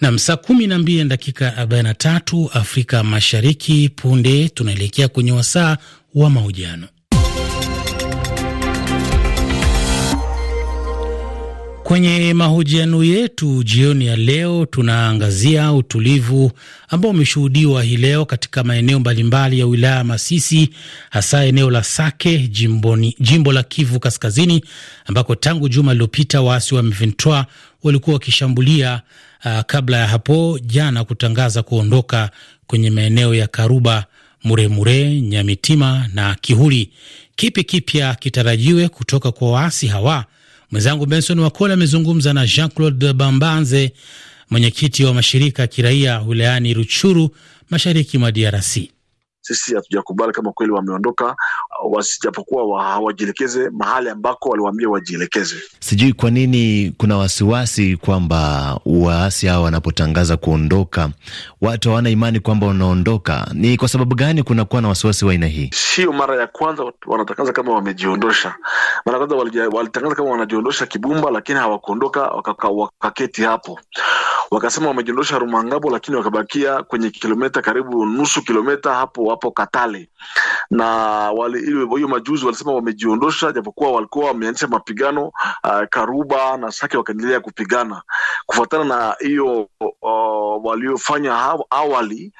Nam, saa kumi na mbili na dakika arobaini na tatu Afrika Mashariki. Punde tunaelekea kwenye wasaa wa mahojiano. Kwenye mahojiano yetu jioni ya leo tunaangazia utulivu ambao umeshuhudiwa hii leo katika maeneo mbalimbali ya wilaya ya Masisi, hasa eneo la Sake jimboni, jimbo la Kivu Kaskazini, ambako tangu juma lililopita waasi wa M23 walikuwa wakishambulia uh, kabla ya hapo jana kutangaza kuondoka kwenye maeneo ya Karuba, Muremure, Nyamitima na Kihuli. Kipi kipya kitarajiwe kutoka kwa waasi hawa? Mwenzangu Benson Wakole amezungumza na Jean Claude Bambanze, mwenyekiti wa mashirika ya kiraia wilayani Ruchuru, mashariki mwa DRC. Sisi hatujakubali kama kweli wameondoka, wasijapokuwa hawajielekeze mahali ambako waliwaambia wajielekeze. Sijui kwa nini kuna wasiwasi kwamba waasi hao wanapotangaza kuondoka watu hawana imani kwamba wanaondoka. Ni kwa sababu gani kunakuwa na wasiwasi wa aina hii? Sio mara ya kwanza wanatangaza kama wamejiondosha. Mara ya kwanza walitangaza kama wanajiondosha Kibumba, lakini hawakuondoka, wakaketi hapo wakasema wamejiondosha Rumangabo, lakini wakabakia kwenye kilomita karibu nusu kilomita hapo hapo Katale, na wali hiyo majuzi walisema wamejiondosha, japokuwa walikuwa wameanzisha mapigano uh, Karuba na Sake wakaendelea kupigana. Kufuatana na hiyo uh, waliofanya awali,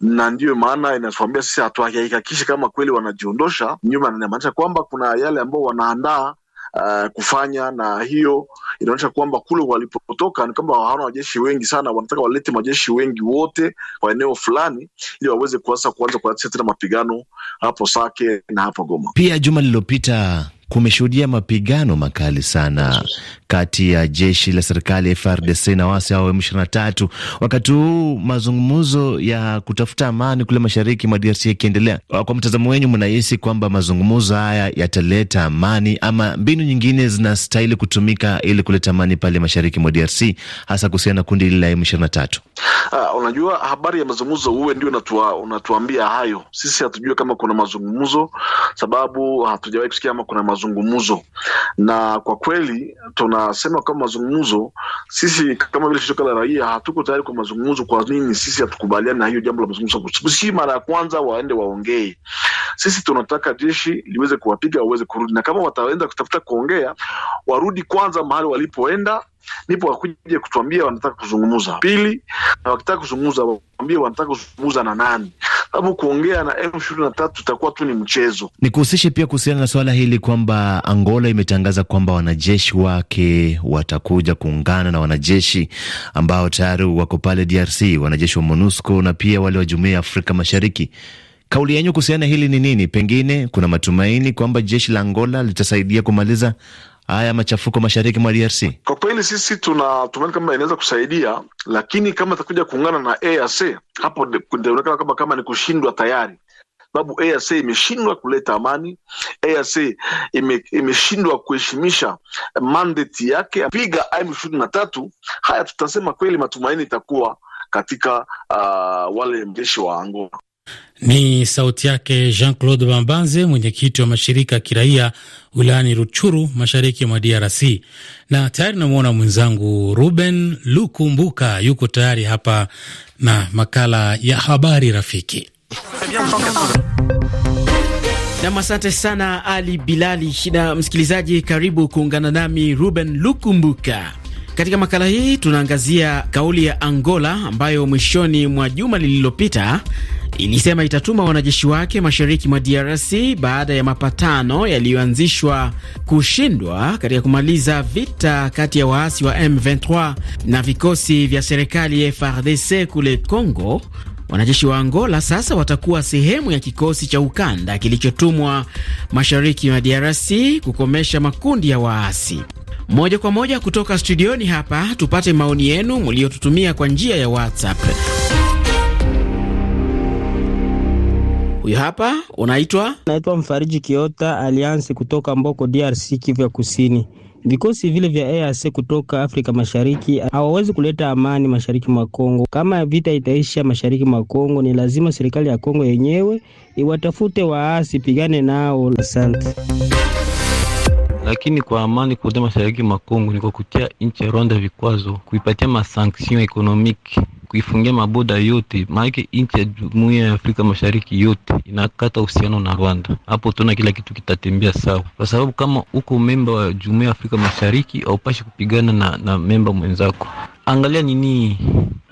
na ndiyo maana inatuambia sisi hatuhakikishi kama kweli wanajiondosha nyuma, inamaanisha kwamba kuna yale ambao wanaandaa Uh, kufanya na hiyo inaonyesha kwamba kule walipotoka ni kwamba hawana wajeshi wengi sana, wanataka walete majeshi wengi wote kwa eneo fulani, ili waweze kuanza kuanza kuanzisha tena mapigano hapo Sake na hapo Goma. Pia juma lililopita kumeshuhudia mapigano makali sana kati ya jeshi la serikali FRDC na waasi hao M23, wakati huu mazungumzo ya kutafuta amani kule mashariki mwa DRC yakiendelea. Kwa mtazamo wenyu, mnahisi kwamba mazungumzo haya yataleta amani ama mbinu nyingine zinastahili kutumika ili kuleta amani pale mashariki mwa DRC, hasa kuhusiana na kundi hili la M23? Uh, unajua habari ya mazungumzo uwe ndio unatua, unatuambia hayo. Sisi hatujui kama kuna mazungumzo, sababu hatujawahi kusikia kama kuna mazungumzo, na kwa kweli tunasema kama mazungumzo, sisi kama vile shirika la raia hatuko tayari kwa mazungumzo. Kwa nini sisi hatukubaliani na hiyo jambo la mazungumzo? Si mara ya kwanza waende waongee. Sisi tunataka jeshi liweze kuwapiga waweze kurudi, na kama wataenda kutafuta kuongea, warudi kwanza mahali walipoenda ndipo wakuja kutuambia wanataka kuzungumza. Pili, na wakitaka kuzungumza waambie wanataka kuzungumza na nani, sababu kuongea na M ishirini na tatu itakuwa tu ni mchezo. Ni kuhusishe pia kuhusiana na suala hili kwamba Angola imetangaza kwamba wanajeshi wake watakuja kuungana na wanajeshi ambao tayari wako pale DRC, wanajeshi wa MONUSCO na pia wale wa Jumuiya ya Afrika Mashariki. Kauli yenyu kuhusiana hili ni nini? Pengine kuna matumaini kwamba jeshi la Angola litasaidia kumaliza haya machafuko mashariki mwa DRC? Kwa kweli sisi tunatumaini kama inaweza kusaidia, lakini kama itakuja kuungana na EAC hapo itaonekana kama kama ni kushindwa tayari, sababu EAC imeshindwa kuleta amani. EAC ime, imeshindwa kuheshimisha mandate yake piga M ishirini na tatu. Haya, tutasema kweli matumaini itakuwa katika uh, wale mjeshi wa Angola. Ni sauti yake Jean Claude Bambanze, mwenyekiti wa mashirika ya kiraia wilayani Ruchuru, mashariki mwa DRC. Na tayari namwona mwenzangu Ruben Lukumbuka yuko tayari hapa na makala ya habari rafiki. Nam, asante sana Ali Bilali. Na msikilizaji, karibu kuungana nami Ruben Lukumbuka. Katika makala hii tunaangazia kauli ya Angola ambayo mwishoni mwa juma lililopita ilisema itatuma wanajeshi wake mashariki mwa DRC baada ya mapatano yaliyoanzishwa kushindwa katika kumaliza vita kati ya waasi wa M23 na vikosi vya serikali frdc kule Congo. Wanajeshi wa Angola sasa watakuwa sehemu ya kikosi cha ukanda kilichotumwa mashariki mwa DRC kukomesha makundi ya waasi. Moja kwa moja kutoka studioni hapa tupate maoni yenu mliotutumia kwa njia ya WhatsApp. Huyu hapa unaitwa? Naitwa Mfariji Kiota Alliance kutoka Mboko, DRC, Kivu ya Kusini. Vikosi vile vya EAC kutoka Afrika Mashariki hawawezi kuleta amani mashariki mwa Kongo. Kama vita itaisha mashariki mwa Kongo, ni lazima serikali ya Kongo yenyewe iwatafute waasi, pigane nao. Asante. lakini kwa amani kuda mashariki mwa Kongo ni kwa kutia nchi ya Rwanda vikwazo, kuipatia masanction ekonomiki kuifungia maboda yote, maanake nchi ya jumuiya ya Afrika Mashariki yote inakata uhusiano na Rwanda. Hapo tuna kila kitu kitatembea sawa, kwa sababu kama uko memba wa jumuiya ya Afrika Mashariki haupashi kupigana na, na memba mwenzako. Angalia nini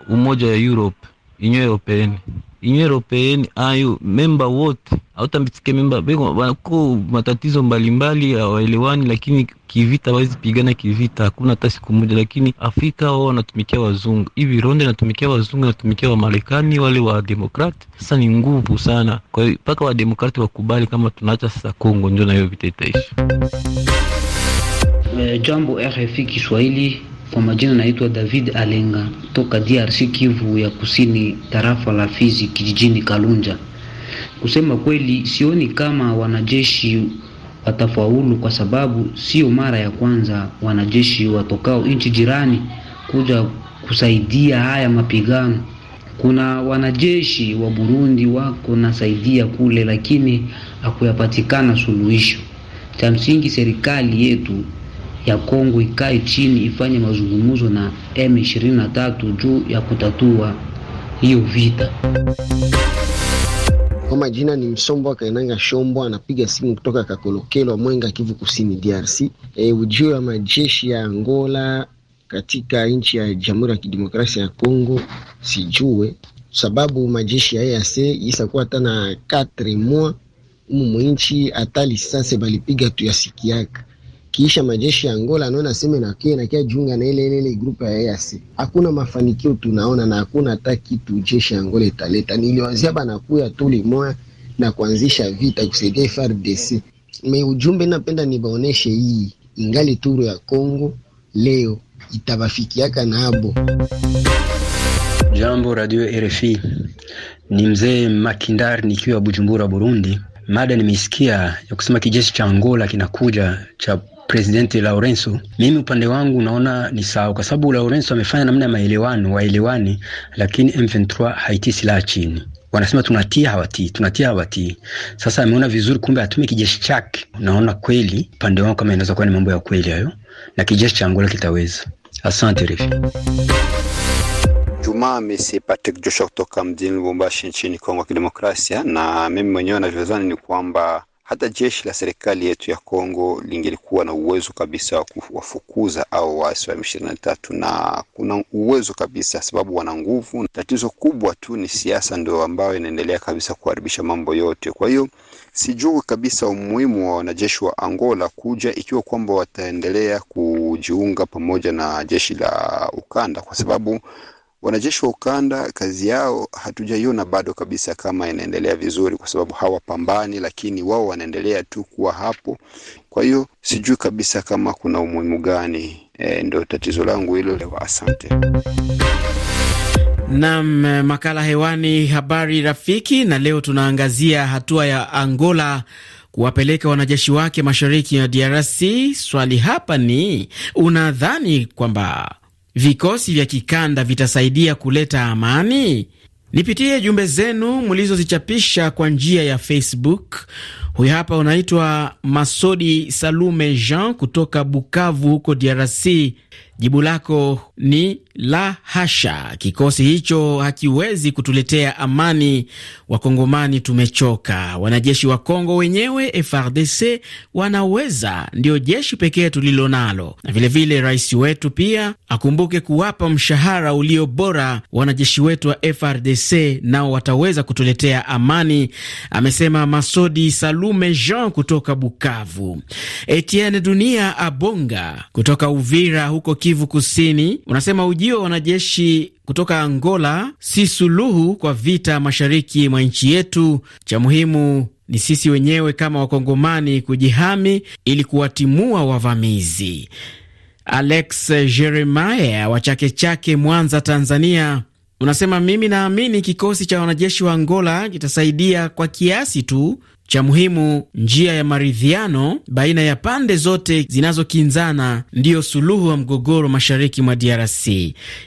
umoja ya Europe, Union Europeenne Union Europeenne ayo memba wote autambitika memba beko wako matatizo mbalimbali hawaelewani, lakini kivita hawezi pigana kivita, hakuna hata siku moja. Lakini Afrika wao wanatumikia wazungu hivi, Rwanda inatumikia wazungu, inatumikia Wamarekani wale wa demokrati. Sasa ni nguvu sana, kwa hiyo mpaka wademokrati wakubali kama tunaacha sasa Kongo, ndio na vita itaisha. E, jambo RFI Kiswahili. Kwa majina naitwa David Alenga toka DRC Kivu ya Kusini, tarafa la Fizi, kijijini Kalunja. Kusema kweli, sioni kama wanajeshi watafaulu, kwa sababu sio mara ya kwanza wanajeshi watokao nchi jirani kuja kusaidia haya mapigano. Kuna wanajeshi wa Burundi wako nasaidia kule, lakini hakuyapatikana suluhisho. Cha msingi serikali yetu ya Kongo ikae chini ifanye mazungumzo na M23 juu ya kutatua hiyo vita. Kwa majina ni Msombo Kainanga Shombo, anapiga simu kutoka Kakolokelwa, Mwenga, Kivu Kusini, DRC. E, ujio wa majeshi ya Angola katika nchi ya Jamhuri ya Kidemokrasia ya Kongo sijue, sababu majeshi ya EAC isakuwa hata na 4 mois umu mwinchi, hata lisase balipiga tu kisha majeshi ya Angola anaona sema nakia nakia na jiunga na ile ile grupu ya EAC. Hakuna mafanikio tunaona na hakuna hata kitu jeshi ya Angola italeta. Niliwazia bana kuya tu limoya na kuanzisha vita kusaidia FARDC. Me ujumbe napenda nibaoneshe hii ingali turu ya Kongo leo itabafikiaka nabo. Jambo Radio RFI. Ni mzee Makindar nikiwa Bujumbura Burundi. Mada nimeisikia ya kusema kijeshi cha Angola kinakuja cha Presidenti Laurenso, mimi upande wangu naona ni sawa, kwa sababu Laurenso amefanya namna ya maelewano, waelewani, lakini M23 haitii silaha chini. Wanasema tunatia hawatii, tunatia hawatii. Sasa ameona vizuri, kumbe atume kijeshi chake. Naona kweli upande wangu kama inaweza kuwa ni mambo ya kweli hayo, na kijeshi cha Angola kitaweza. Asante refi Jumaa Misi Patrick Joshua kutoka mjini Lubumbashi nchini Kongo ya Kidemokrasia, na mimi mwenyewe navyozani ni kwamba hata jeshi la serikali yetu ya Kongo lingelikuwa na uwezo kabisa wa kuwafukuza au waasi wa M23, na kuna uwezo kabisa, sababu wana nguvu. Tatizo kubwa tu ni siasa, ndio ambayo inaendelea kabisa kuharibisha mambo yote. Kwa hiyo sijui kabisa umuhimu wa wanajeshi wa Angola kuja ikiwa kwamba wataendelea kujiunga pamoja na jeshi la ukanda, kwa sababu wanajeshi wa ukanda kazi yao hatujaiona bado kabisa kama inaendelea vizuri, kwa sababu hawapambani, lakini wao wanaendelea tu kuwa hapo. Kwa hiyo sijui kabisa kama kuna umuhimu gani. E, ndio tatizo langu hilo. Asante. Nam makala hewani, habari rafiki, na leo tunaangazia hatua ya Angola kuwapeleka wanajeshi wake mashariki ya DRC. Swali hapa ni unadhani kwamba vikosi vya kikanda vitasaidia kuleta amani? Nipitie jumbe zenu mlizozichapisha kwa njia ya Facebook. Huyu hapa unaitwa Masodi Salume Jean kutoka Bukavu huko DRC. Jibu lako ni la hasha, kikosi hicho hakiwezi kutuletea amani. Wakongomani tumechoka. Wanajeshi wa Kongo wenyewe FRDC wanaweza, ndio jeshi pekee tulilo nalo, na vilevile rais wetu pia akumbuke kuwapa mshahara ulio bora wanajeshi wetu wa FRDC, nao wataweza kutuletea amani, amesema Masodi Salume Jean kutoka Bukavu. Etienne Dunia Abonga kutoka Uvira huko Kivu Kusini unasema ujio wa wanajeshi kutoka Angola si suluhu kwa vita mashariki mwa nchi yetu. Cha muhimu ni sisi wenyewe kama Wakongomani kujihami ili kuwatimua wavamizi. Alex Jeremiah wa Chake Chake, Mwanza, Tanzania unasema mimi naamini kikosi cha wanajeshi wa Angola kitasaidia kwa kiasi tu cha muhimu, njia ya maridhiano baina ya pande zote zinazokinzana ndiyo suluhu wa mgogoro mashariki mwa DRC.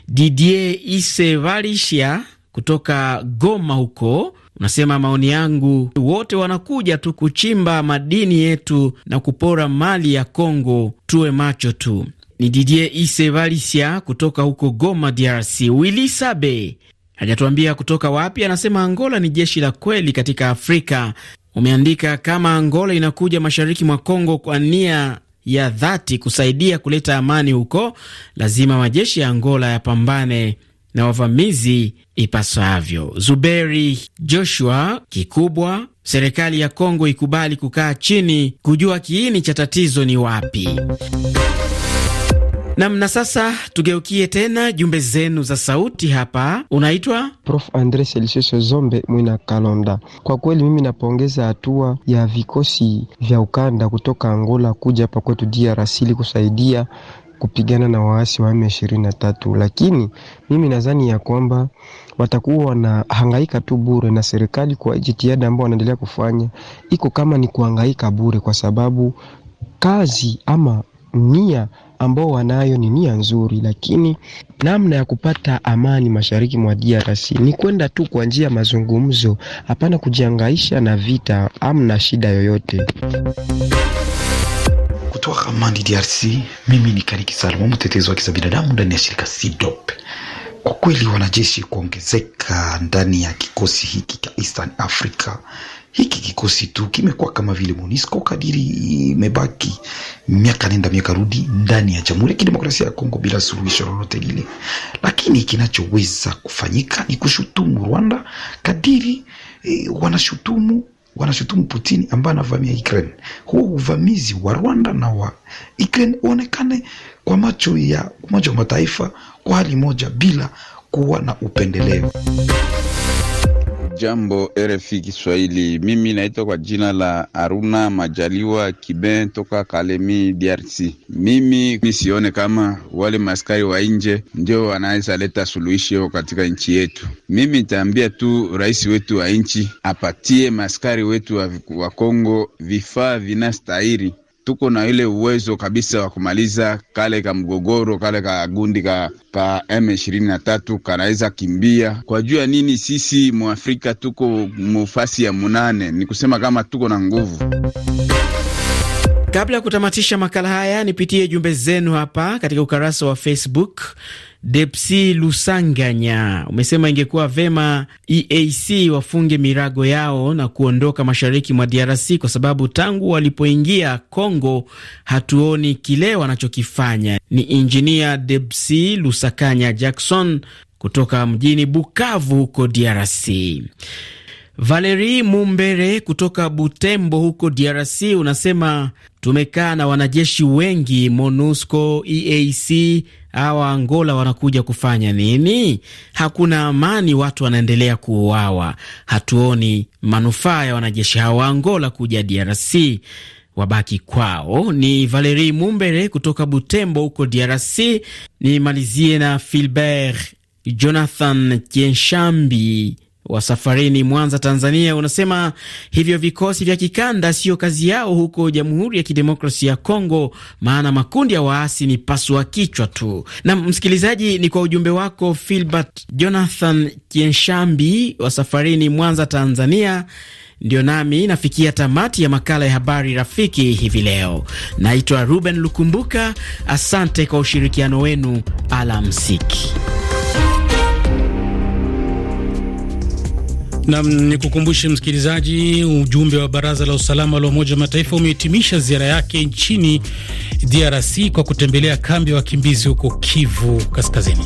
Didier Isevalishia kutoka Goma huko unasema maoni yangu, wote wanakuja tu kuchimba madini yetu na kupora mali ya Kongo, tuwe macho tu. Ni Didier Ise Valisia kutoka huko Goma, DRC. Willi Sabe hajatuambia kutoka wapi, anasema Angola ni jeshi la kweli katika Afrika. Umeandika kama Angola inakuja mashariki mwa Kongo kwa nia ya dhati kusaidia kuleta amani huko, lazima majeshi ya Angola yapambane na wavamizi ipasavyo. Zuberi Joshua, kikubwa serikali ya Kongo ikubali kukaa chini kujua kiini cha tatizo ni wapi. Nam, na sasa tugeukie tena jumbe zenu za sauti hapa. Unaitwa Prof Andre Selisoso Zombe Mwina Kalonda. Kwa kweli mimi napongeza hatua ya vikosi vya ukanda kutoka Angola kuja hapa kwetu DRC ili kusaidia kupigana na waasi wa M23, lakini mimi nadhani ya kwamba watakuwa wanahangaika tu bure, na serikali kwa jitihada ambao wanaendelea kufanya iko kama ni kuhangaika bure, kwa sababu kazi ama nia ambao wanayo ni nia nzuri, lakini namna ya kupata amani mashariki mwa DRC ni kwenda tu kwa njia ya mazungumzo, hapana kujiangaisha na vita amna shida yoyote. Kutoka Mandi, DRC, mimi ni Kariki Salmo, mtetezi wa haki za binadamu ndani ya shirika SIDOP. Kwa kweli wanajeshi kuongezeka ndani ya kikosi hiki cha Eastern Africa hiki kikosi tu kimekuwa kama vile MONUSCO kadiri imebaki miaka nenda miaka rudi ndani ya Jamhuri ya Kidemokrasia ya Kongo bila suluhisho lolote lile. Lakini kinachoweza kufanyika ni kushutumu Rwanda kadiri e, wanashutumu wanashutumu Putin ambaye anavamia Ukraine. Huo uvamizi wa Rwanda na wa Ukraine uonekane kwa macho ya Umoja wa Mataifa kwa hali moja bila kuwa na upendeleo. Jambo RFI Kiswahili, mimi naitwa kwa jina la Aruna Majaliwa Kiben toka Kalemi, DRC. Mimi nisione kama wale maskari wa nje ndio wanaweza leta suluhisho katika nchi yetu. Mimi nitaambia tu rais wetu wa nchi apatie maskari wetu wa, wa Kongo vifaa vinastahili tuko na ile uwezo kabisa wa kumaliza kale ka mgogoro kale ka gundi ka, ka M23 kanaweza kimbia. Kwa juu ya nini sisi muafrika tuko mufasi ya munane? Ni kusema kama tuko na nguvu. Kabla ya kutamatisha makala haya, nipitie jumbe zenu hapa katika ukarasa wa Facebook. Depsi Lusanganya umesema ingekuwa vema EAC wafunge mirago yao na kuondoka mashariki mwa DRC kwa sababu tangu walipoingia Congo hatuoni kile wanachokifanya. Ni injinia Depsi Lusakanya Jackson kutoka mjini Bukavu huko DRC. Valeri Mumbere kutoka Butembo huko DRC unasema tumekaa na wanajeshi wengi MONUSCO, EAC hawa Angola wanakuja kufanya nini? Hakuna amani, watu wanaendelea kuuawa. Hatuoni manufaa ya wanajeshi hawa Angola kuja DRC, wabaki kwao. Ni Valeri Mumbere kutoka Butembo huko DRC. Nimalizie na Filbert Jonathan Kienshambi wa safarini Mwanza, Tanzania, unasema hivyo vikosi vya kikanda siyo kazi yao huko Jamhuri ya Kidemokrasia ya Kongo, maana makundi ya waasi ni pasua kichwa tu. Na msikilizaji, ni kwa ujumbe wako Filbert Jonathan Kienshambi wa safarini Mwanza, Tanzania, ndio nami nafikia tamati ya makala ya habari rafiki hivi leo. Naitwa Ruben Lukumbuka, asante kwa ushirikiano wenu. Alamsiki. Nam ni kukumbushe msikilizaji, ujumbe wa baraza la usalama la Umoja wa Mataifa umehitimisha ziara yake nchini DRC kwa kutembelea kambi ya wa wakimbizi huko Kivu Kaskazini.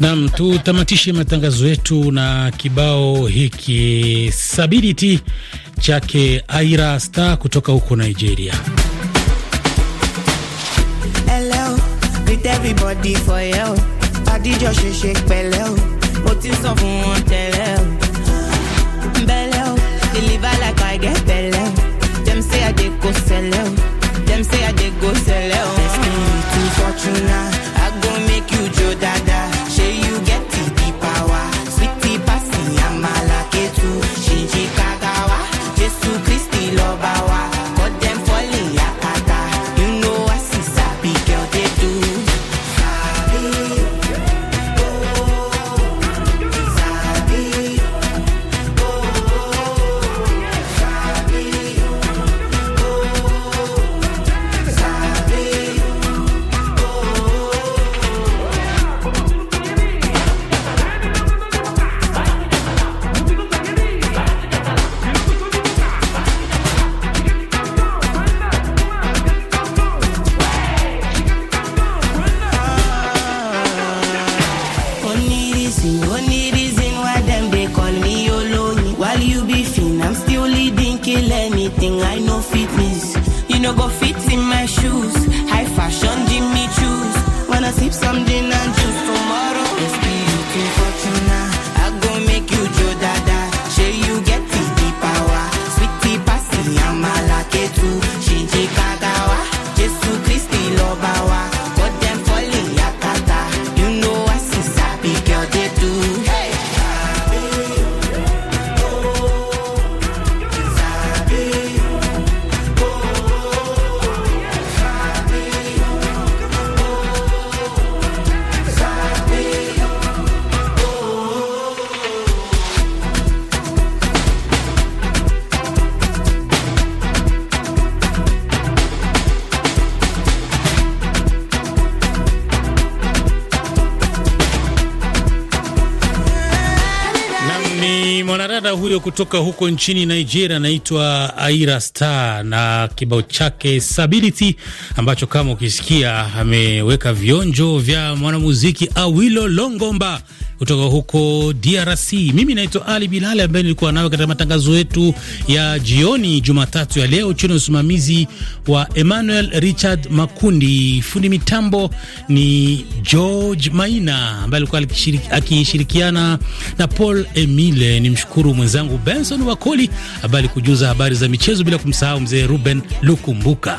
Nam, tutamatishe matangazo yetu na kibao hiki Sabiriti chake Aira Star kutoka huko Nigeria. Hello, àdíjọ ṣe ṣe pẹ̀lẹ́ o mo ti sọ fún wọn tẹ́lẹ̀ o. fitness. You no go fit in my shoes. High fashion, Jimmy choose. When I sip some mwanadada huyo kutoka huko nchini Nigeria, anaitwa Aira Star na kibao chake Stability ambacho kama ukisikia ameweka vionjo vya mwanamuziki Awilo Longomba kutoka huko DRC. Mimi naitwa Ali Bilali ambaye nilikuwa nawe katika matangazo yetu ya jioni Jumatatu ya leo chini ya usimamizi wa Emmanuel Richard Makundi. Fundi mitambo ni George Maina ambaye alikuwa akishirikiana na Paul Emile. Ni mshukuru mwenzangu Benson Wakoli ambaye alikujuza habari za michezo, bila kumsahau mzee Ruben Lukumbuka.